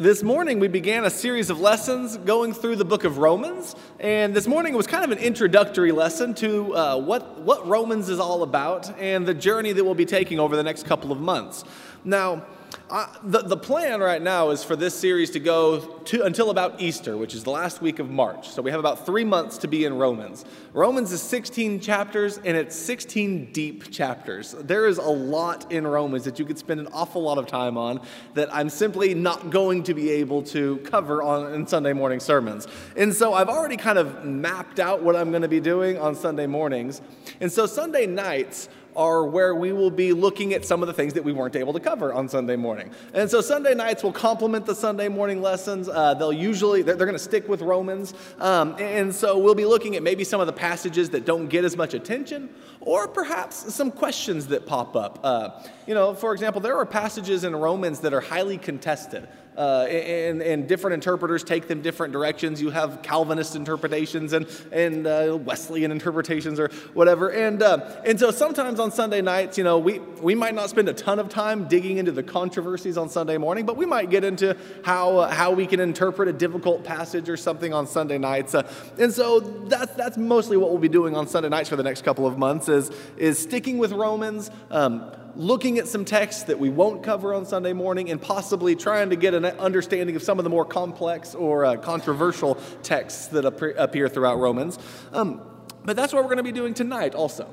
This morning, we began a series of lessons going through the book of Romans. And this morning it was kind of an introductory lesson to uh, what, what Romans is all about and the journey that we'll be taking over the next couple of months. Now, uh, the, the plan right now is for this series to go to, until about Easter, which is the last week of March. So we have about three months to be in Romans. Romans is 16 chapters, and it's 16 deep chapters. There is a lot in Romans that you could spend an awful lot of time on that I'm simply not going to be able to cover on in Sunday morning sermons. And so I've already kind of mapped out what I'm going to be doing on Sunday mornings. And so Sunday nights, are where we will be looking at some of the things that we weren't able to cover on Sunday morning. And so Sunday nights will complement the Sunday morning lessons. Uh, they'll usually, they're, they're going to stick with Romans. Um, and so we'll be looking at maybe some of the passages that don't get as much attention, or perhaps some questions that pop up. Uh, you know, for example, there are passages in Romans that are highly contested uh, and, and, different interpreters take them different directions. You have Calvinist interpretations and, and uh, Wesleyan interpretations or whatever. And, uh, and so sometimes on Sunday nights, you know, we, we might not spend a ton of time digging into the controversies on Sunday morning, but we might get into how, uh, how we can interpret a difficult passage or something on Sunday nights. Uh, and so that's, that's mostly what we'll be doing on Sunday nights for the next couple of months is, is sticking with Romans. Um, looking at some texts that we won't cover on Sunday morning and possibly trying to get an understanding of some of the more complex or uh, controversial texts that appear throughout Romans. Um, but that's what we're going to be doing tonight also.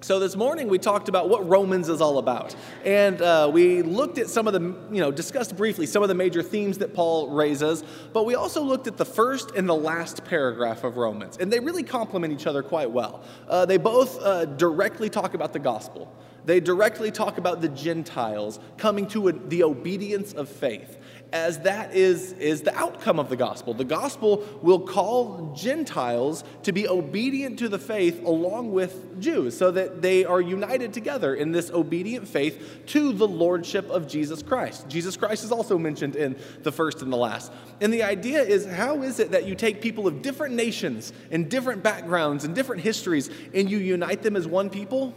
So this morning we talked about what Romans is all about, and uh, we looked at some of the, you know, discussed briefly some of the major themes that Paul raises. But we also looked at the first and the last paragraph of Romans, and they really complement each other quite well. Uh, they both uh, directly talk about the gospel they directly talk about the Gentiles coming to a, the obedience of faith as that is, is the outcome of the gospel. The gospel will call Gentiles to be obedient to the faith along with Jews so that they are united together in this obedient faith to the lordship of Jesus Christ. Jesus Christ is also mentioned in the first and the last. And the idea is how is it that you take people of different nations and different backgrounds and different histories and you unite them as one people?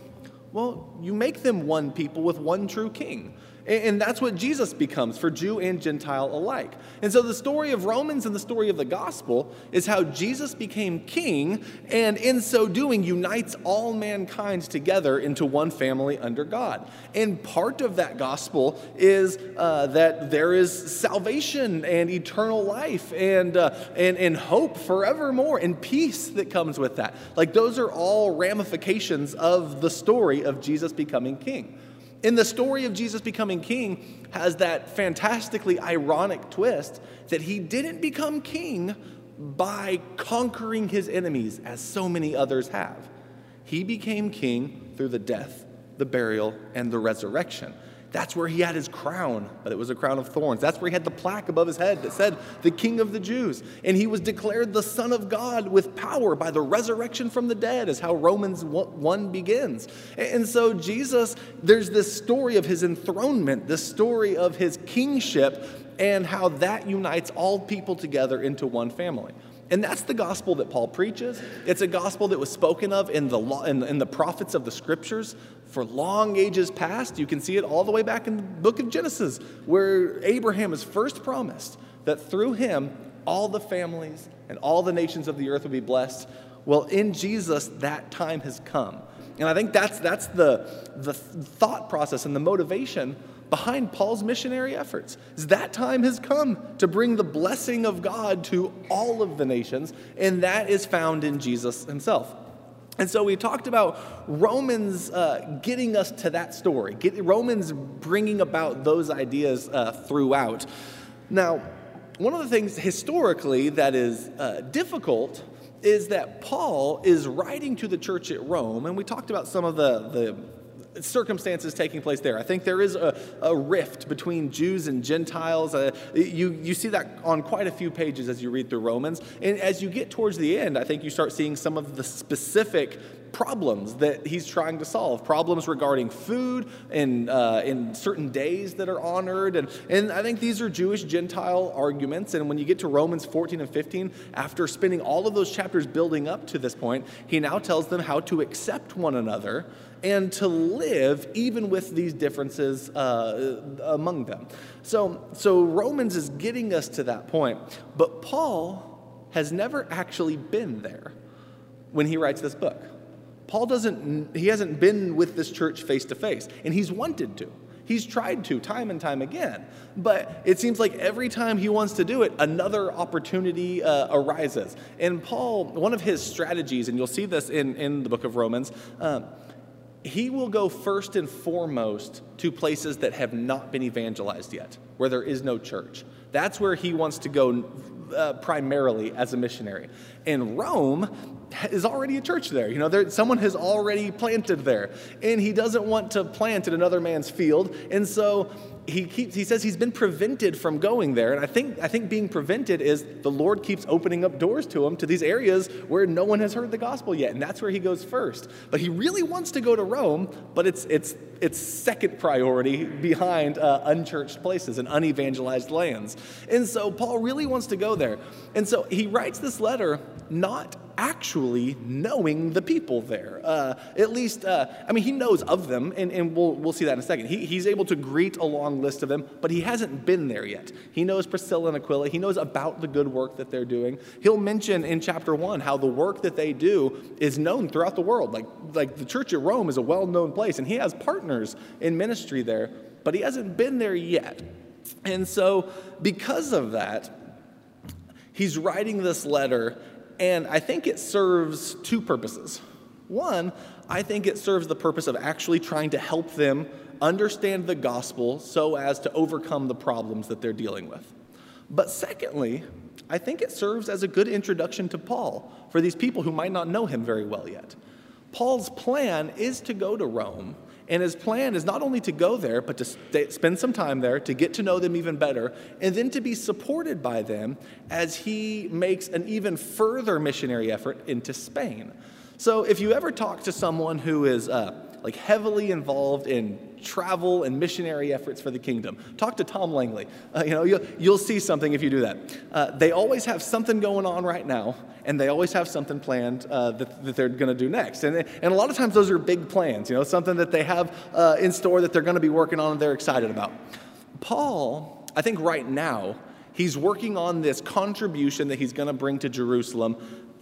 Well, you make them one people with one true king. And that's what Jesus becomes for Jew and Gentile alike. And so the story of Romans and the story of the gospel is how Jesus became king, and in so doing, unites all mankind together into one family under God. And part of that gospel is uh, that there is salvation and eternal life and, uh, and, and hope forevermore and peace that comes with that. Like, those are all ramifications of the story of Jesus becoming king in the story of Jesus becoming king has that fantastically ironic twist that he didn't become king by conquering his enemies as so many others have. He became king through the death, the burial, and the resurrection. That's where he had his crown, but it was a crown of thorns. That's where he had the plaque above his head that said, the King of the Jews. And he was declared the Son of God with power by the resurrection from the dead, is how Romans 1 begins. And so, Jesus, there's this story of his enthronement, this story of his kingship, and how that unites all people together into one family. And that's the gospel that Paul preaches. It's a gospel that was spoken of in the, law, in, in the prophets of the scriptures for long ages past. You can see it all the way back in the book of Genesis, where Abraham is first promised that through him, all the families and all the nations of the earth will be blessed. Well, in Jesus, that time has come. And I think that's, that's the, the thought process and the motivation behind Paul's missionary efforts. Is that time has come to bring the blessing of God to all of the nations, and that is found in Jesus himself. And so we talked about Romans uh, getting us to that story, get, Romans bringing about those ideas uh, throughout. Now, one of the things historically that is uh, difficult is that Paul is writing to the church at Rome, and we talked about some of the, the circumstances taking place there. I think there is a, a rift between Jews and Gentiles. Uh, you, you see that on quite a few pages as you read through Romans. And as you get towards the end, I think you start seeing some of the specific problems that he's trying to solve problems regarding food and uh, in certain days that are honored. And, and I think these are Jewish Gentile arguments. And when you get to Romans 14 and 15, after spending all of those chapters building up to this point, he now tells them how to accept one another and to live even with these differences uh, among them. So, so Romans is getting us to that point, but Paul has never actually been there when he writes this book. Paul doesn't, he hasn't been with this church face to face, and he's wanted to. He's tried to time and time again. But it seems like every time he wants to do it, another opportunity uh, arises. And Paul, one of his strategies, and you'll see this in, in the book of Romans, uh, he will go first and foremost to places that have not been evangelized yet, where there is no church. That's where he wants to go uh, primarily as a missionary. In Rome is already a church there. You know, there, someone has already planted there, and he doesn't want to plant in another man's field. And so he keeps he says he's been prevented from going there. And i think i think being prevented is the lord keeps opening up doors to him to these areas where no one has heard the gospel yet. And that's where he goes first. But he really wants to go to rome but it's it's it's second priority behind uh, unchurched places and unevangelized lands. And so paul really wants to go there. And so he writes this letter not actually knowing the people there. Uh, at least, uh, I mean, he knows of them, and, and we'll, we'll see that in a second. He, he's able to greet a long list of them, but he hasn't been there yet. He knows Priscilla and Aquila, he knows about the good work that they're doing. He'll mention in chapter one how the work that they do is known throughout the world. Like, like the church at Rome is a well known place, and he has partners in ministry there, but he hasn't been there yet. And so, because of that, he's writing this letter and I think it serves two purposes. One, I think it serves the purpose of actually trying to help them understand the gospel so as to overcome the problems that they're dealing with. But secondly, I think it serves as a good introduction to Paul for these people who might not know him very well yet. Paul's plan is to go to Rome and his plan is not only to go there, but to stay, spend some time there, to get to know them even better, and then to be supported by them as he makes an even further missionary effort into Spain. So if you ever talk to someone who is uh, like heavily involved in travel and missionary efforts for the kingdom. Talk to Tom Langley. Uh, you know, you'll, you'll, see something if you do that. Uh, they always have something going on right now, and they always have something planned uh, that, that, they're going to do next. And, and a lot of times those are big plans, you know, something that they have uh, in store that they're going to be working on and they're excited about. Paul, I think right now, he's working on this contribution that he's going to bring to Jerusalem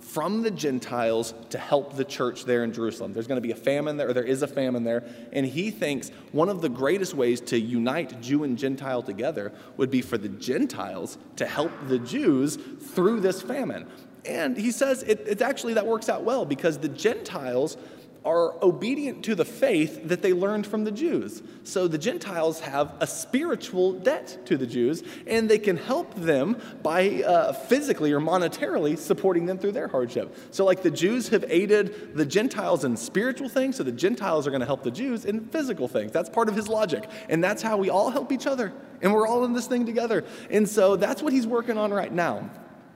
from the Gentiles to help the church there in Jerusalem. There's going to be a famine there, or there is a famine there, and he thinks one of the greatest ways to unite Jew and Gentile together would be for the Gentiles to help the Jews through this famine. And he says it, it actually that works out well because the Gentiles are obedient to the faith that they learned from the Jews. So the Gentiles have a spiritual debt to the Jews, and they can help them by uh, physically or monetarily supporting them through their hardship. So, like the Jews have aided the Gentiles in spiritual things, so the Gentiles are going to help the Jews in physical things. That's part of his logic. And that's how we all help each other, and we're all in this thing together. And so that's what he's working on right now.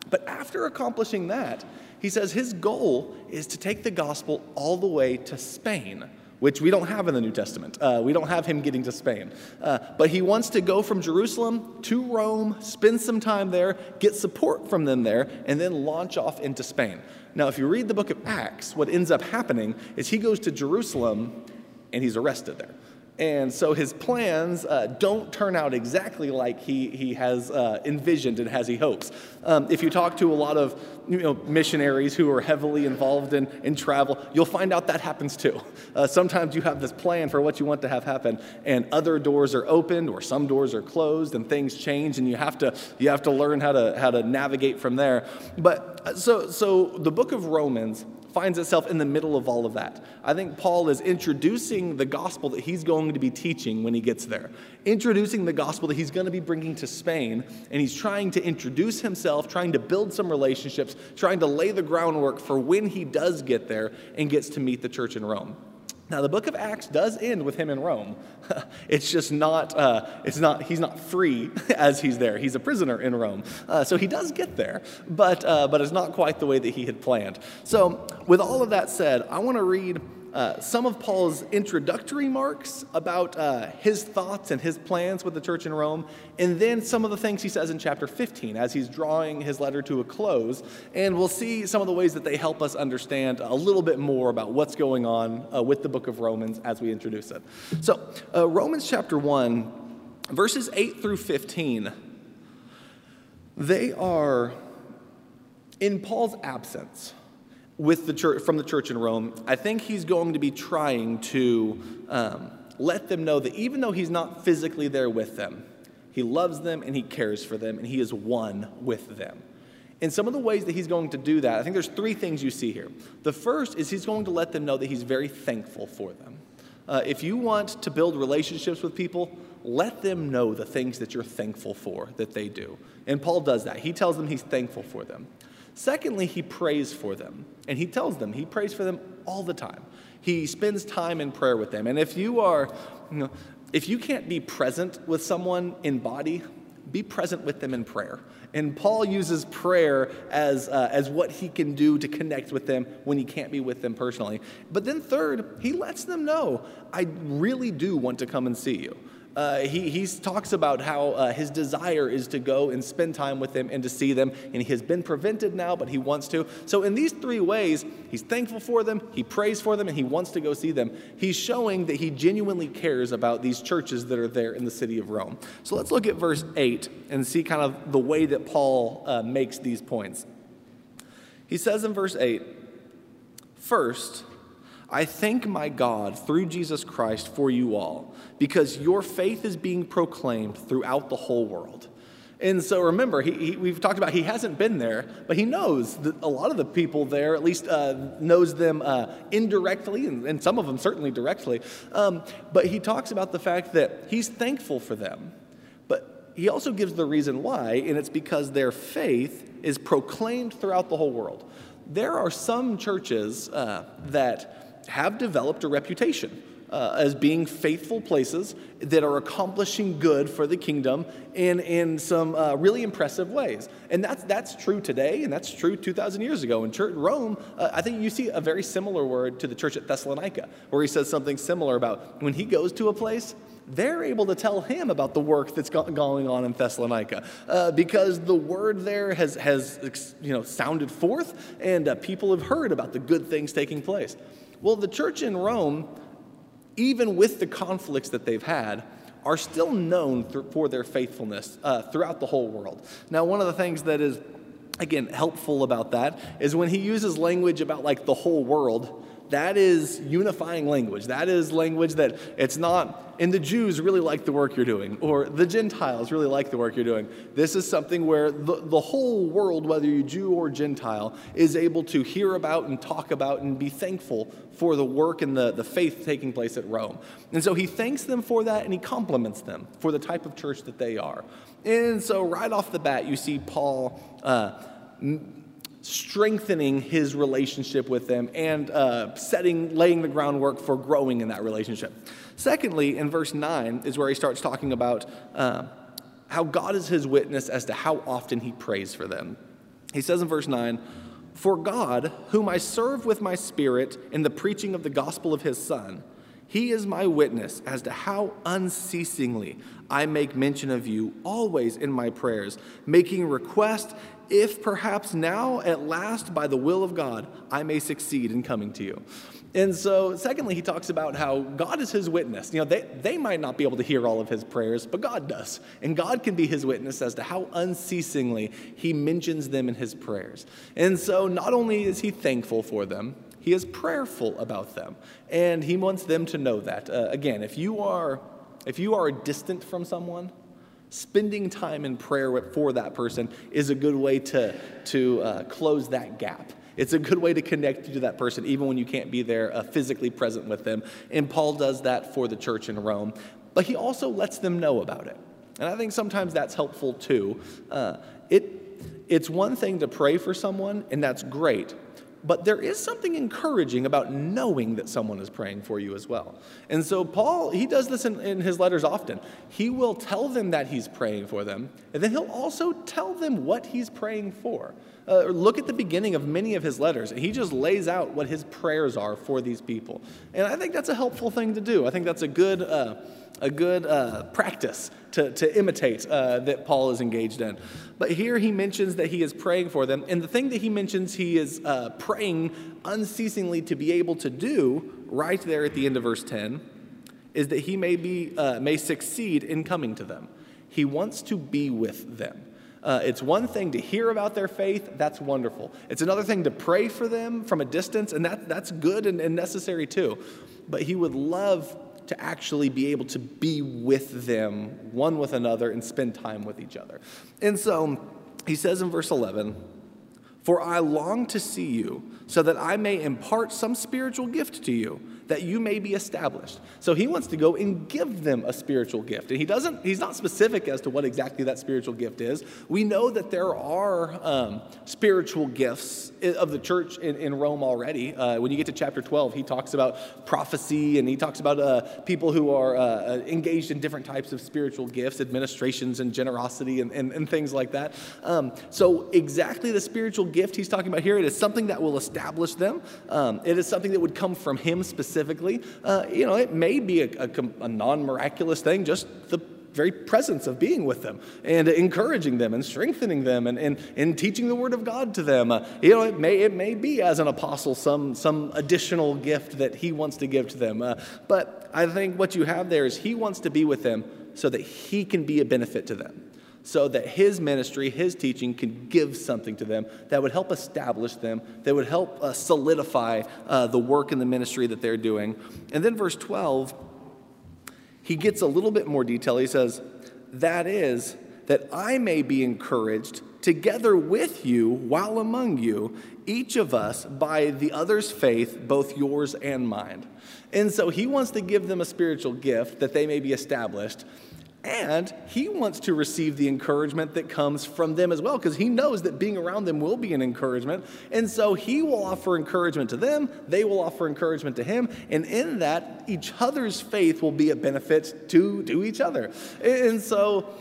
But after accomplishing that, he says his goal is to take the gospel all the way to Spain, which we don't have in the New Testament. Uh, we don't have him getting to Spain. Uh, but he wants to go from Jerusalem to Rome, spend some time there, get support from them there, and then launch off into Spain. Now, if you read the book of Acts, what ends up happening is he goes to Jerusalem and he's arrested there. And so his plans uh, don't turn out exactly like he, he has uh, envisioned and as he hopes. Um, if you talk to a lot of you know, missionaries who are heavily involved in, in travel, you'll find out that happens too. Uh, sometimes you have this plan for what you want to have happen, and other doors are opened or some doors are closed, and things change, and you have to, you have to learn how to, how to navigate from there. But uh, so, so the book of Romans finds itself in the middle of all of that. I think Paul is introducing the gospel that he's going to be teaching when he gets there, introducing the gospel that he's going to be bringing to Spain, and he's trying to introduce himself, trying to build some relationships, trying to lay the groundwork for when he does get there and gets to meet the church in Rome. Now, the book of Acts does end with him in Rome. it's just not, uh, it's not, he's not free as he's there. He's a prisoner in Rome. Uh, so he does get there, but, uh, but it's not quite the way that he had planned. So, with all of that said, I want to read uh, some of Paul's introductory marks about uh, his thoughts and his plans with the church in Rome, and then some of the things he says in chapter 15 as he's drawing his letter to a close. And we'll see some of the ways that they help us understand a little bit more about what's going on uh, with the book of Romans as we introduce it. So, uh, Romans chapter 1, verses 8 through 15, they are in Paul's absence with the church, from the church in Rome, I think he's going to be trying to um, let them know that even though he's not physically there with them, he loves them and he cares for them and he is one with them. In some of the ways that he's going to do that, I think there's three things you see here. The first is he's going to let them know that he's very thankful for them. Uh, if you want to build relationships with people, let them know the things that you're thankful for that they do. And Paul does that. He tells them he's thankful for them. Secondly, he prays for them. And he tells them, he prays for them all the time. He spends time in prayer with them. And if you are, you know, if you can't be present with someone in body, be present with them in prayer. And Paul uses prayer as, uh, as what he can do to connect with them when he can't be with them personally. But then, third, he lets them know, I really do want to come and see you. Uh, he, he talks about how uh, his desire is to go and spend time with them and to see them, and he has been prevented now, but he wants to. So, in these three ways, he's thankful for them, he prays for them, and he wants to go see them. He's showing that he genuinely cares about these churches that are there in the city of Rome. So, let's look at verse 8 and see kind of the way that Paul uh, makes these points. He says in verse 8, First, I thank my God through Jesus Christ for you all, because your faith is being proclaimed throughout the whole world. And so remember, he, he, we've talked about he hasn't been there, but he knows that a lot of the people there, at least uh, knows them uh, indirectly, and, and, some of them certainly directly. Um, but he talks about the fact that he's thankful for them. But he also gives the reason why, and it's because their faith is proclaimed throughout the whole world. There are some churches uh, that have developed a reputation uh, as being faithful places that are accomplishing good for the kingdom in, in some uh, really impressive ways. And that's, that's true today, and that's true 2,000 years ago. In church, Rome, uh, I think you see a very similar word to the church at Thessalonica, where he says something similar about when he goes to a place, they're able to tell him about the work that's going on in Thessalonica uh, because the word there has, has you know, sounded forth and uh, people have heard about the good things taking place. Well, the church in Rome, even with the conflicts that they've had, are still known for their faithfulness uh, throughout the whole world. Now, one of the things that is, again, helpful about that is when he uses language about like the whole world, that is unifying language. That is language that it's not, and the Jews really like the work you're doing, or the Gentiles really like the work you're doing. This is something where the, the whole world, whether you're Jew or Gentile, is able to hear about and talk about and be thankful for the work and the, the faith taking place at Rome. And so he thanks them for that and he compliments them for the type of church that they are. And so, right off the bat, you see Paul. Uh, strengthening his relationship with them and uh, setting, laying the groundwork for growing in that relationship. Secondly, in verse 9 is where he starts talking about uh, how God is his witness as to how often he prays for them. He says in verse 9, For God, whom I serve with my spirit in the preaching of the gospel of his Son, he is my witness as to how unceasingly I make mention of you always in my prayers, making request if perhaps now at last by the will of God I may succeed in coming to you. And so, secondly, he talks about how God is his witness. You know, they, they might not be able to hear all of his prayers, but God does. And God can be his witness as to how unceasingly he mentions them in his prayers. And so, not only is he thankful for them, he is prayerful about them. And he wants them to know that. Uh, again, if you are if you are distant from someone, spending time in prayer for that person is a good way to, to uh, close that gap. It's a good way to connect you to that person, even when you can't be there uh, physically present with them. And Paul does that for the church in Rome. But he also lets them know about it. And I think sometimes that's helpful too. Uh, it, it's one thing to pray for someone, and that's great. But there is something encouraging about knowing that someone is praying for you as well. And so, Paul, he does this in, in, his letters often. He will tell them that he's praying for them, and then he'll also tell them what he's praying for. Uh, look at the beginning of many of his letters. He just lays out what his prayers are for these people. And I think that's a helpful thing to do. I think that's a good. Uh, a good uh, practice to, to imitate uh, that Paul is engaged in. But here he mentions that he is praying for them. And the thing that he mentions he is uh, praying unceasingly to be able to do, right there at the end of verse 10, is that he may, be, uh, may succeed in coming to them. He wants to be with them. Uh, it's one thing to hear about their faith, that's wonderful. It's another thing to pray for them from a distance, and that, that's good and, and necessary too. But he would love to actually be able to be with them, one with another, and spend time with each other. And so he says in verse 11, For I long to see you, so that I may impart some spiritual gift to you that you may be established. So he wants to go and give them a spiritual gift. And he doesn't, he's not specific as to what exactly that spiritual gift is. We know that there are um, spiritual gifts of the church in, in Rome already. Uh, when you get to chapter 12, he talks about prophecy and he talks about uh, people who are uh, uh, engaged in different types of spiritual gifts, administrations and generosity and, and, and things like that. Um, so, exactly the spiritual gift he's talking about here, it is something that will establish them. Um, it is something that would come from him specifically specifically. Uh, you know, it may be a, a, a non miraculous thing, just the very presence of being with them and encouraging them and strengthening them and, and, and teaching the word of God to them. Uh, you know, it may, it may be as an apostle some, some additional gift that he wants to give to them. Uh, but I think what you have there is he wants to be with them so that he can be a benefit to them so that his ministry, his teaching can give something to them that would help establish them, that would help uh, solidify uh, the work and the ministry that they're doing. And then, verse 12, he gets a little bit more detail. He says, That is, that I may be encouraged together with you while among you, each of us by the other's faith, both yours and mine. And so he wants to give them a spiritual gift that they may be established. And he wants to receive the encouragement that comes from them as well, because he knows that being around them will be an encouragement. And so he will offer encouragement to them, they will offer encouragement to him, and in that, each other's faith will be a benefit to, to each other. And so,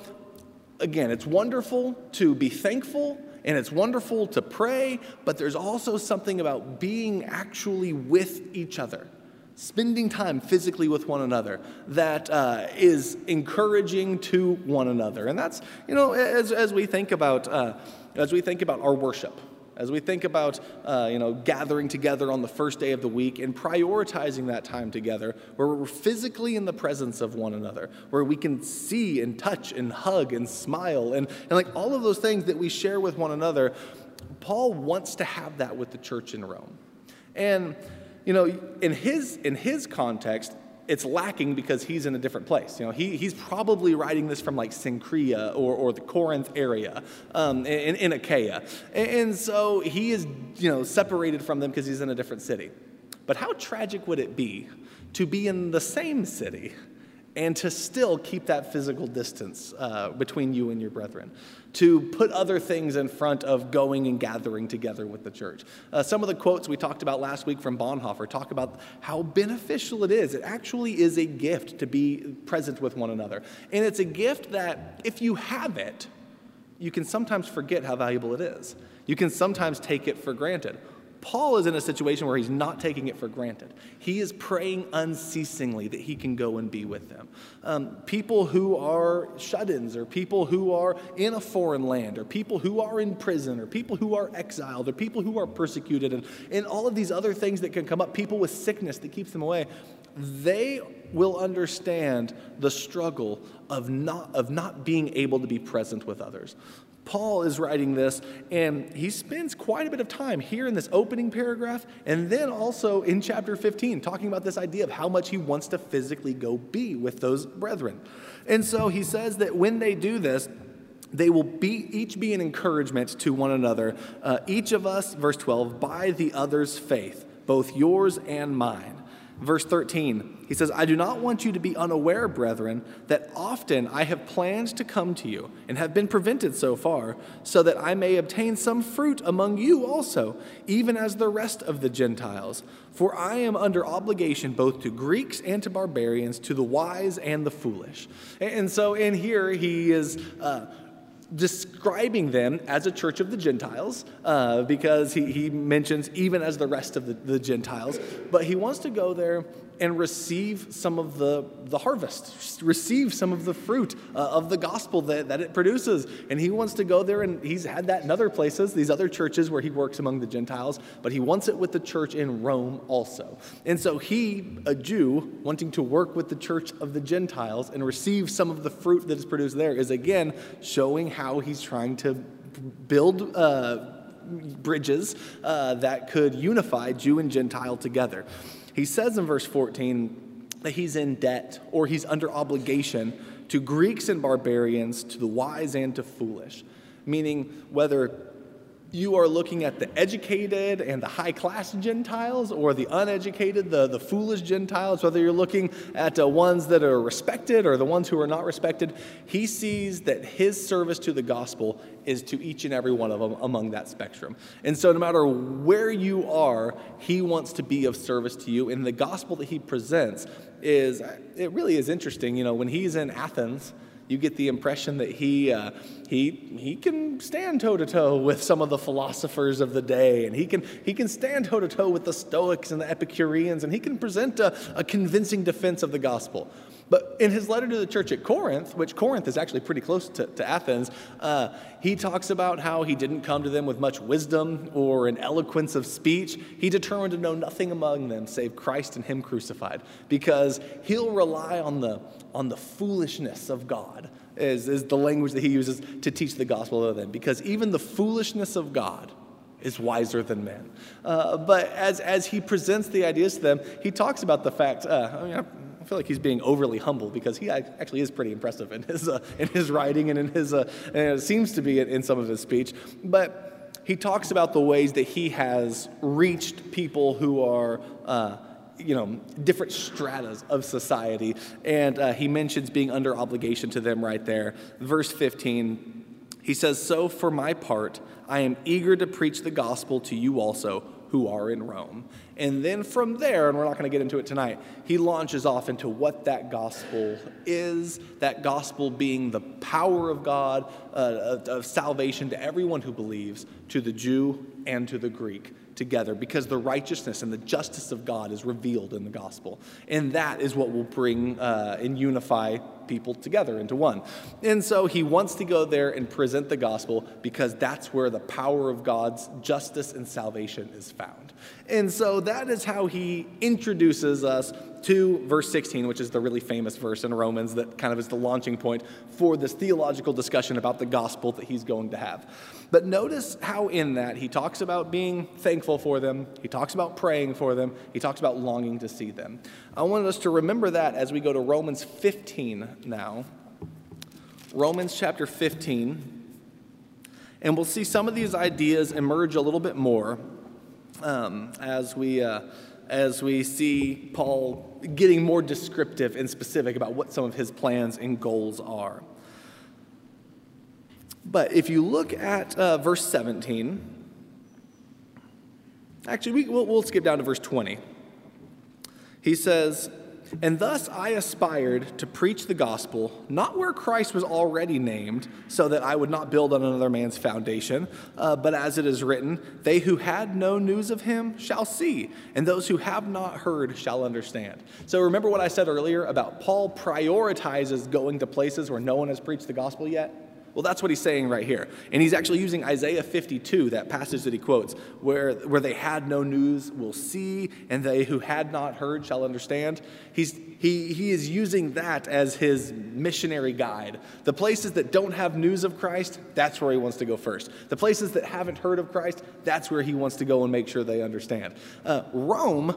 again, it's wonderful to be thankful and it's wonderful to pray, but there's also something about being actually with each other spending time physically with one another that uh, is encouraging to one another. And that's you know as, as we think about uh, as we think about our worship as we think about uh, you know gathering together on the first day of the week and prioritizing that time together where we're physically in the presence of one another where we can see and touch and hug and smile and, and like all of those things that we share with one another paul wants to have that with the church in rome. And you know, in his, in his context, it's lacking because he's in a different place. You know, he, he's probably writing this from like Cenchrea or, or the Corinth area um, in, in Achaia. And so he is, you know, separated from them because he's in a different city. But how tragic would it be to be in the same city and to still keep that physical distance uh, between you and your brethren, to put other things in front of going and gathering together with the church. Uh, some of the quotes we talked about last week from Bonhoeffer talk about how beneficial it is. It actually is a gift to be present with one another. And it's a gift that, if you have it, you can sometimes forget how valuable it is. You can sometimes take it for granted. Paul is in a situation where he's not taking it for granted. He is praying unceasingly that he can go and be with them. Um, people who are shut ins, or people who are in a foreign land, or people who are in prison, or people who are exiled, or people who are persecuted, and, and all of these other things that can come up, people with sickness that keeps them away, they will understand the struggle of not, of not being able to be present with others. Paul is writing this, and he spends quite a bit of time here in this opening paragraph, and then also in chapter 15, talking about this idea of how much he wants to physically go be with those brethren. And so he says that when they do this, they will be, each be an encouragement to one another, uh, each of us, verse 12, by the other's faith, both yours and mine. Verse 13, he says, I do not want you to be unaware, brethren, that often I have planned to come to you and have been prevented so far, so that I may obtain some fruit among you also, even as the rest of the Gentiles. For I am under obligation both to Greeks and to barbarians, to the wise and the foolish. And so in here, he is. Uh, describing them as a church of the Gentiles, uh, because he, he mentions even as the rest of the, the Gentiles, but he wants to go there and receive some of the, the harvest, receive some of the fruit uh, of the gospel that, that it produces. And he wants to go there, and he's had that in other places, these other churches where he works among the Gentiles, but he wants it with the church in Rome also. And so he, a Jew, wanting to work with the church of the Gentiles and receive some of the fruit that is produced there, is again showing how he's trying to build. Uh, bridges uh, that could unify Jew and Gentile together. He says in verse 14 that he's in debt or he's under obligation to Greeks and barbarians, to the wise and to foolish, meaning whether you are looking at the educated and the high class Gentiles or the uneducated, the, the foolish Gentiles, whether you're looking at the ones that are respected or the ones who are not respected, he sees that his service to the gospel is to each and every one of them among that spectrum. And so, no matter where you are, he wants to be of service to you. And the gospel that he presents is, it really is interesting. You know, when he's in Athens, you get the impression that he, uh, he, he can stand toe to toe with some of the philosophers of the day, and he can, he can stand toe to toe with the Stoics and the Epicureans, and he can present a, a convincing defense of the gospel. But in his letter to the church at Corinth, which Corinth is actually pretty close to, to Athens, uh, he talks about how he didn't come to them with much wisdom or an eloquence of speech. He determined to know nothing among them save Christ and Him crucified, because he'll rely on the, on the foolishness of God, is, is the language that he uses to teach the gospel to them. Because even the foolishness of God, is wiser than men. Uh, but as, as he presents the ideas to them, he talks about the fact, uh, I mean, I feel like he's being overly humble because he actually is pretty impressive in his, uh, in his writing and in his, uh, and it seems to be in some of his speech. But he talks about the ways that he has reached people who are, uh, you know, different stratas of society. And uh, he mentions being under obligation to them right there. Verse 15, he says, So for my part, I am eager to preach the gospel to you also who are in Rome. And then from there, and we're not going to get into it tonight, he launches off into what that gospel is that gospel being the power of God, uh, of, of salvation to everyone who believes, to the Jew and to the Greek together because the righteousness and the justice of God is revealed in the gospel. And that is what will bring uh, and unify people together into one. And so he wants to go there and present the gospel because that's where the power of God's justice and salvation is found. And so that is how he introduces us to verse 16, which is the really famous verse in Romans that kind of is the launching point for this theological discussion about the gospel that he's going to have. But notice how in that he talks about being thankful for them, he talks about praying for them, he talks about longing to see them. I want us to remember that as we go to Romans 15 now. Romans chapter 15. And we'll see some of these ideas emerge a little bit more um, as we. Uh, as we see Paul getting more descriptive and specific about what some of his plans and goals are. But if you look at uh, verse 17, actually, we, we'll, we'll skip down to verse 20. He says, and thus I aspired to preach the gospel, not where Christ was already named, so that I would not build on another man's foundation, uh, but as it is written, they who had no news of him shall see, and those who have not heard shall understand. So remember what I said earlier about Paul prioritizes going to places where no one has preached the gospel yet? Well, that's what he's saying right here. And he's actually using Isaiah 52, that passage that he quotes, where, where they had no news will see, and they who had not heard shall understand. He's, he, he is using that as his missionary guide. The places that don't have news of Christ, that's where he wants to go first. The places that haven't heard of Christ, that's where he wants to go and make sure they understand. Uh, Rome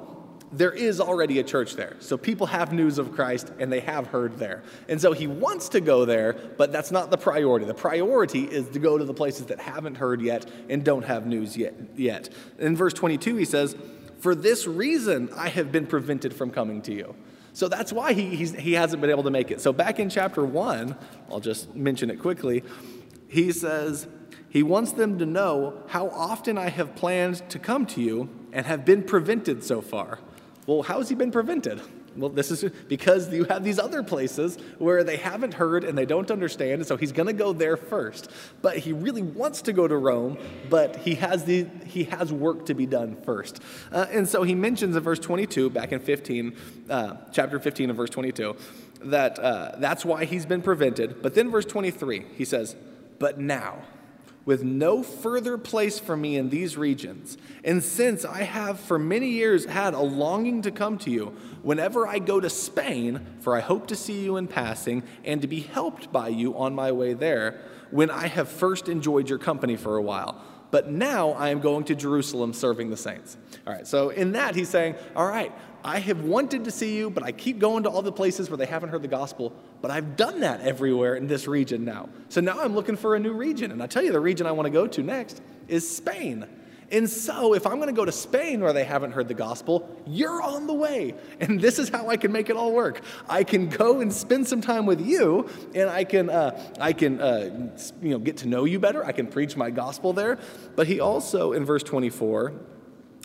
there is already a church there. So people have news of Christ and they have heard there. And so he wants to go there, but that's not the priority. The priority is to go to the places that haven't heard yet and don't have news yet. yet. In verse 22, he says, For this reason, I have been prevented from coming to you. So that's why he, he hasn't been able to make it. So back in chapter 1, I'll just mention it quickly, he says, he wants them to know how often I have planned to come to you and have been prevented so far. Well, how has he been prevented? Well, this is because you have these other places where they haven't heard and they don't understand, and so he's going to go there first. But he really wants to go to Rome, but he has the he has work to be done first. Uh, and so he mentions in verse 22, back in 15, uh, chapter 15 of verse 22, that uh, that's why he's been prevented. But then verse 23, he says, "But now." With no further place for me in these regions. And since I have for many years had a longing to come to you, whenever I go to Spain, for I hope to see you in passing and to be helped by you on my way there, when I have first enjoyed your company for a while. But now I am going to Jerusalem serving the saints. All right, so in that he's saying, All right, I have wanted to see you, but I keep going to all the places where they haven't heard the gospel. But I've done that everywhere in this region now. So now I'm looking for a new region. And I tell you, the region I want to go to next is Spain. And so, if I'm going to go to Spain where they haven't heard the gospel, you're on the way. And this is how I can make it all work. I can go and spend some time with you, and I can, uh, I can uh, you know, get to know you better. I can preach my gospel there. But he also, in verse 24,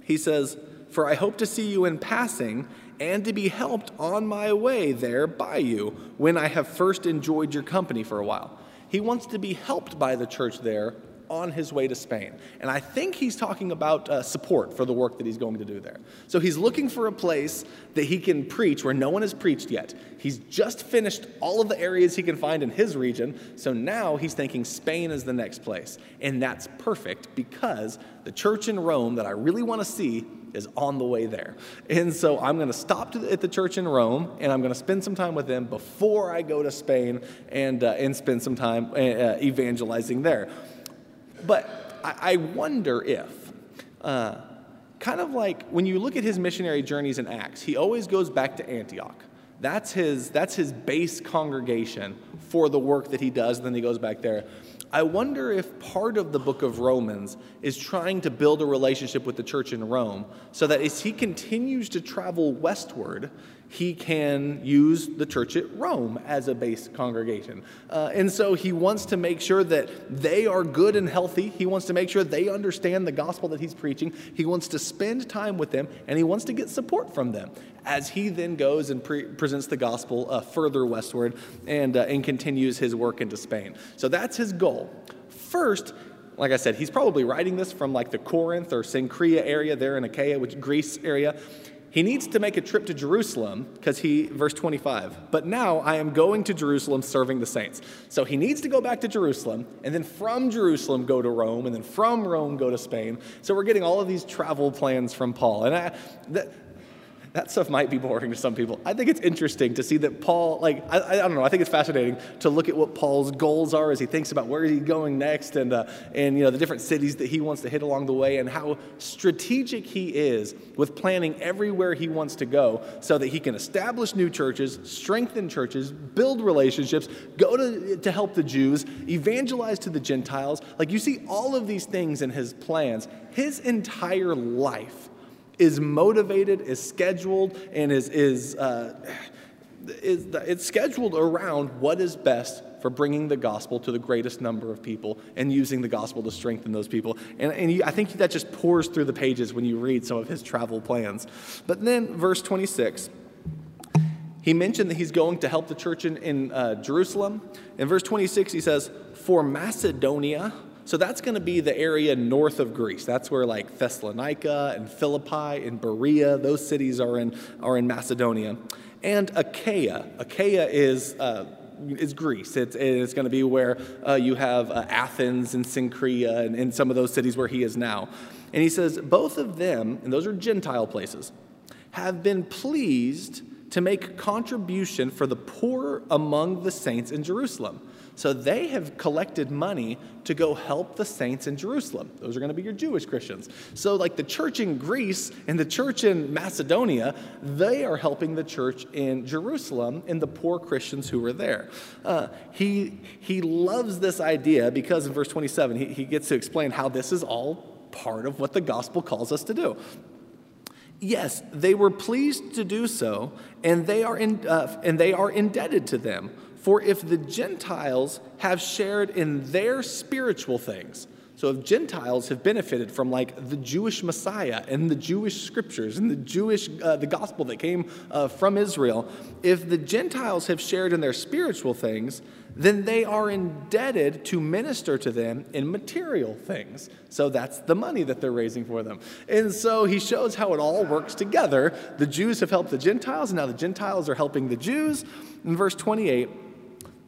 he says, for I hope to see you in passing and to be helped on my way there by you when I have first enjoyed your company for a while. He wants to be helped by the church there on his way to Spain. And I think he's talking about uh, support for the work that he's going to do there. So he's looking for a place that he can preach where no one has preached yet. He's just finished all of the areas he can find in his region. So now he's thinking Spain is the next place. And that's perfect because the church in Rome that I really want to see is on the way there. And so I'm going to stop at the church in Rome and I'm going to spend some time with them before I go to Spain and, uh, and spend some time uh, uh, evangelizing there. But I, I wonder if, uh, kind of like when you look at his missionary journeys in Acts, he always goes back to Antioch. That's his, that's his base congregation for the work that he does, and then he goes back there. I wonder if part of the book of Romans is trying to build a relationship with the church in Rome so that as he continues to travel westward, he can use the church at Rome as a base congregation. Uh, and so he wants to make sure that they are good and healthy. He wants to make sure they understand the gospel that he's preaching. He wants to spend time with them and he wants to get support from them as he then goes and pre- presents the gospel uh, further westward and, uh, and continues his work into Spain. So that's his goal. First, like I said, he's probably writing this from like the Corinth or Cenchrea area there in Achaia, which Greece area. He needs to make a trip to Jerusalem because he, verse 25, but now I am going to Jerusalem serving the saints. So he needs to go back to Jerusalem and then from Jerusalem go to Rome and then from Rome go to Spain. So we're getting all of these travel plans from Paul. And I, that, that stuff might be boring to some people. I think it's interesting to see that Paul, like, I, I don't know, I think it's fascinating to look at what Paul's goals are as he thinks about where he's going next and, uh, and you know, the different cities that he wants to hit along the way and how strategic he is with planning everywhere he wants to go so that he can establish new churches, strengthen churches, build relationships, go to, to help the Jews, evangelize to the Gentiles. Like, you see all of these things in his plans. His entire life is motivated, is scheduled, and is, is, uh, is it's scheduled around what is best for bringing the gospel to the greatest number of people and using the gospel to strengthen those people. And, and you, I think that just pours through the pages when you read some of his travel plans. But then, verse 26, he mentioned that he's going to help the church in, in uh, Jerusalem. In verse 26, he says, For Macedonia, so that's going to be the area north of Greece. That's where like Thessalonica and Philippi and Berea, those cities are in, are in Macedonia. And Achaia. Achaia is, uh, is Greece. It's, it's going to be where uh, you have uh, Athens and Cenchrea and, and some of those cities where he is now. And he says, both of them, and those are Gentile places, have been pleased to make contribution for the poor among the saints in Jerusalem. So they have collected money to go help the saints in Jerusalem. Those are going to be your Jewish Christians. So, like the church in Greece and the church in Macedonia, they are helping the church in Jerusalem and the poor Christians who were there. Uh, he, he loves this idea because in verse 27, he, he gets to explain how this is all part of what the gospel calls us to do. Yes, they were pleased to do so, and they are, in, uh, and they are indebted to them. For if the Gentiles have shared in their spiritual things, so if Gentiles have benefited from like the Jewish Messiah and the Jewish scriptures and the Jewish uh, the gospel that came uh, from Israel, if the Gentiles have shared in their spiritual things, then they are indebted to minister to them in material things. So that's the money that they're raising for them. And so he shows how it all works together. The Jews have helped the Gentiles, and now the Gentiles are helping the Jews. In verse 28,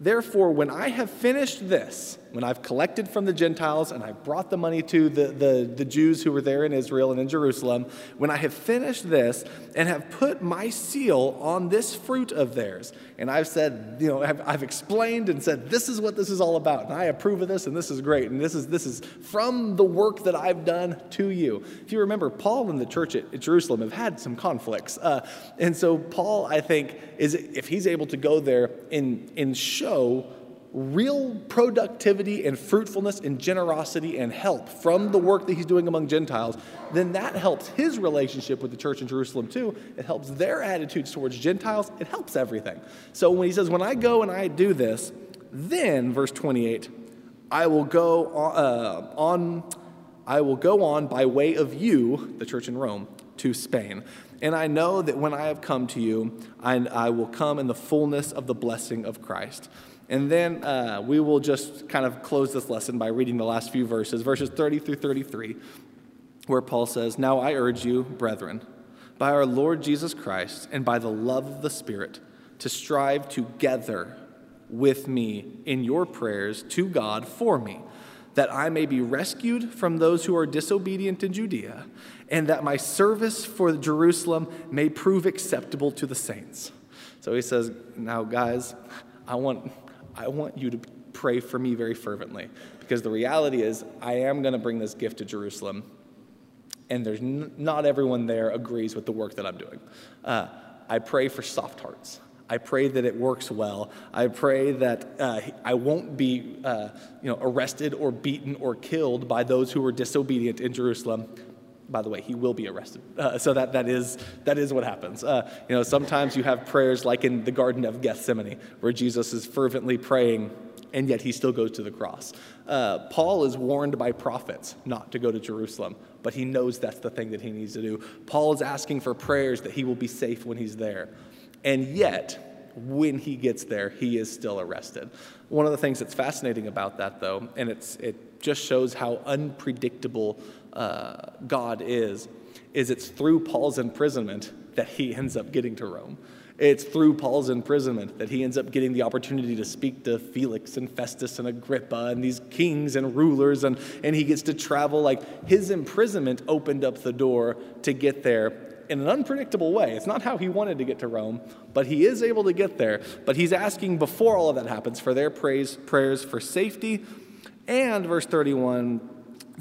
Therefore, when I have finished this, when I've collected from the Gentiles and I've brought the money to the, the, the, Jews who were there in Israel and in Jerusalem, when I have finished this and have put my seal on this fruit of theirs, and I've said, you know, I've, I've explained and said, this is what this is all about, and I approve of this, and this is great, and this is, this is from the work that I've done to you. If you remember, Paul and the church at, at Jerusalem have had some conflicts. Uh, and so, Paul, I think, is if he's able to go there and, and show real productivity and fruitfulness and generosity and help from the work that he's doing among Gentiles, then that helps his relationship with the church in Jerusalem too. It helps their attitudes towards Gentiles. It helps everything. So when he says, When I go and I do this, then, verse 28, I will go uh, on, I will go on by way of you, the church in Rome, to Spain. And I know that when I have come to you, I, I will come in the fullness of the blessing of Christ. And then uh, we will just kind of close this lesson by reading the last few verses, verses 30 through 33, where Paul says, Now I urge you, brethren, by our Lord Jesus Christ and by the love of the Spirit, to strive together with me in your prayers to God for me, that I may be rescued from those who are disobedient in Judea, and that my service for Jerusalem may prove acceptable to the saints. So he says, Now, guys, I want I want you to pray for me very fervently because the reality is, I am going to bring this gift to Jerusalem, and there's n- not everyone there agrees with the work that I'm doing. Uh, I pray for soft hearts. I pray that it works well. I pray that uh, I won't be uh, you know, arrested or beaten or killed by those who were disobedient in Jerusalem by the way, he will be arrested. Uh, so that, that, is, that is what happens. Uh, you know, sometimes you have prayers like in the Garden of Gethsemane, where Jesus is fervently praying, and yet he still goes to the cross. Uh, Paul is warned by prophets not to go to Jerusalem, but he knows that's the thing that he needs to do. Paul is asking for prayers that he will be safe when he's there. And yet, when he gets there, he is still arrested. One of the things that's fascinating about that, though, and it's, it just shows how unpredictable uh, God is, is it's through Paul's imprisonment that he ends up getting to Rome. It's through Paul's imprisonment that he ends up getting the opportunity to speak to Felix and Festus and Agrippa and these kings and rulers, and, and he gets to travel. Like his imprisonment opened up the door to get there in an unpredictable way. It's not how he wanted to get to Rome, but he is able to get there. But he's asking before all of that happens for their praise, prayers for safety. And verse 31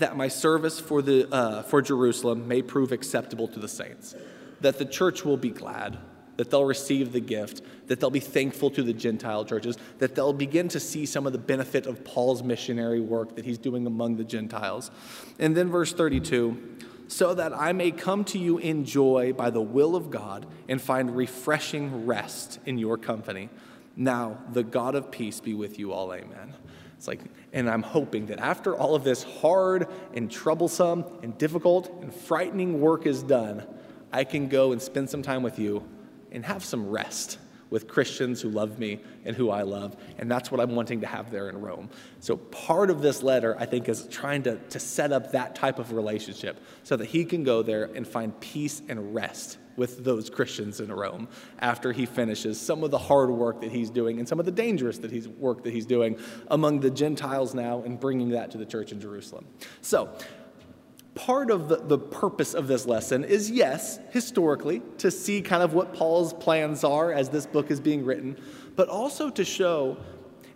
that my service for, the, uh, for Jerusalem may prove acceptable to the saints, that the church will be glad, that they'll receive the gift, that they'll be thankful to the Gentile churches, that they'll begin to see some of the benefit of Paul's missionary work that he's doing among the Gentiles. And then verse 32 so that I may come to you in joy by the will of God and find refreshing rest in your company. Now, the God of peace be with you all. Amen. It's like, and I'm hoping that after all of this hard and troublesome and difficult and frightening work is done, I can go and spend some time with you and have some rest with Christians who love me and who I love. And that's what I'm wanting to have there in Rome. So, part of this letter, I think, is trying to, to set up that type of relationship so that he can go there and find peace and rest with those Christians in Rome after he finishes some of the hard work that he's doing and some of the dangerous that he's, work that he's doing among the Gentiles now and bringing that to the church in Jerusalem. So, part of the, the purpose of this lesson is, yes, historically, to see kind of what Paul's plans are as this book is being written, but also to show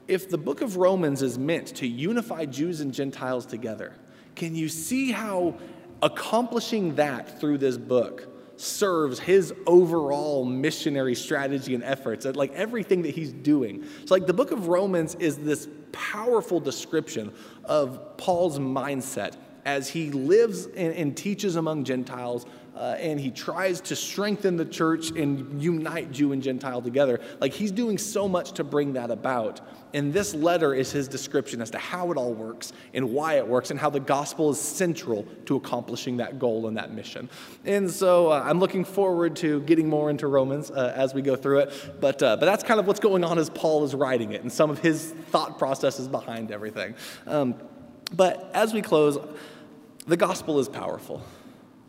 if the book of Romans is meant to unify Jews and Gentiles together, can you see how accomplishing that through this book serves his overall missionary strategy and efforts, like everything that he's doing. So, like the book of Romans is this powerful description of Paul's mindset as he lives and, and teaches among Gentiles uh, and he tries to strengthen the church and unite Jew and Gentile together. Like he's doing so much to bring that about. And this letter is his description as to how it all works and why it works and how the gospel is central to accomplishing that goal and that mission. And so uh, I'm looking forward to getting more into Romans uh, as we go through it. But, uh, but that's kind of what's going on as Paul is writing it and some of his thought processes behind everything. Um, but as we close, the gospel is powerful.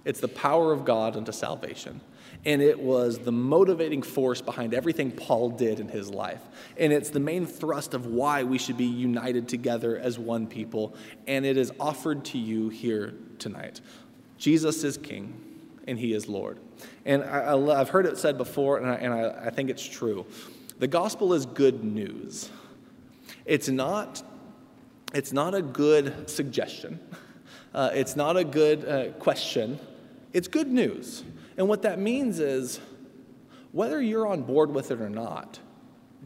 It's the power of God unto salvation. And it was the motivating force behind everything Paul did in his life. And it's the main thrust of why we should be united together as one people. And it is offered to you here tonight. Jesus is King and he is Lord. And I, have heard it said before, and, I, and I, I think it's true. The gospel is good news. It's not, it's not a good suggestion. Uh, it's not a good uh, question. It's good news. And what that means is whether you're on board with it or not,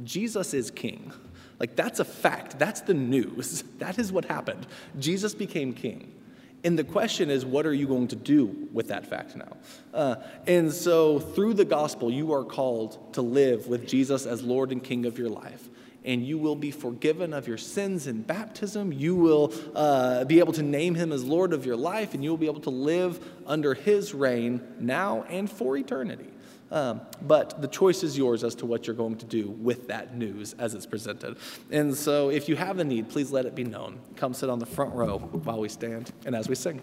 Jesus is king. Like, that's a fact. That's the news. That is what happened. Jesus became king. And the question is, what are you going to do with that fact now? Uh, and so, through the gospel, you are called to live with Jesus as Lord and King of your life and you will be forgiven of your sins in baptism. You will uh, be able to name him as Lord of your life, and you will be able to live under his reign now and for eternity. Um, but the choice is yours as to what you're going to do with that news as it's presented. And so, if you have a need, please let it be known. Come sit on the front row while we stand and as we sing.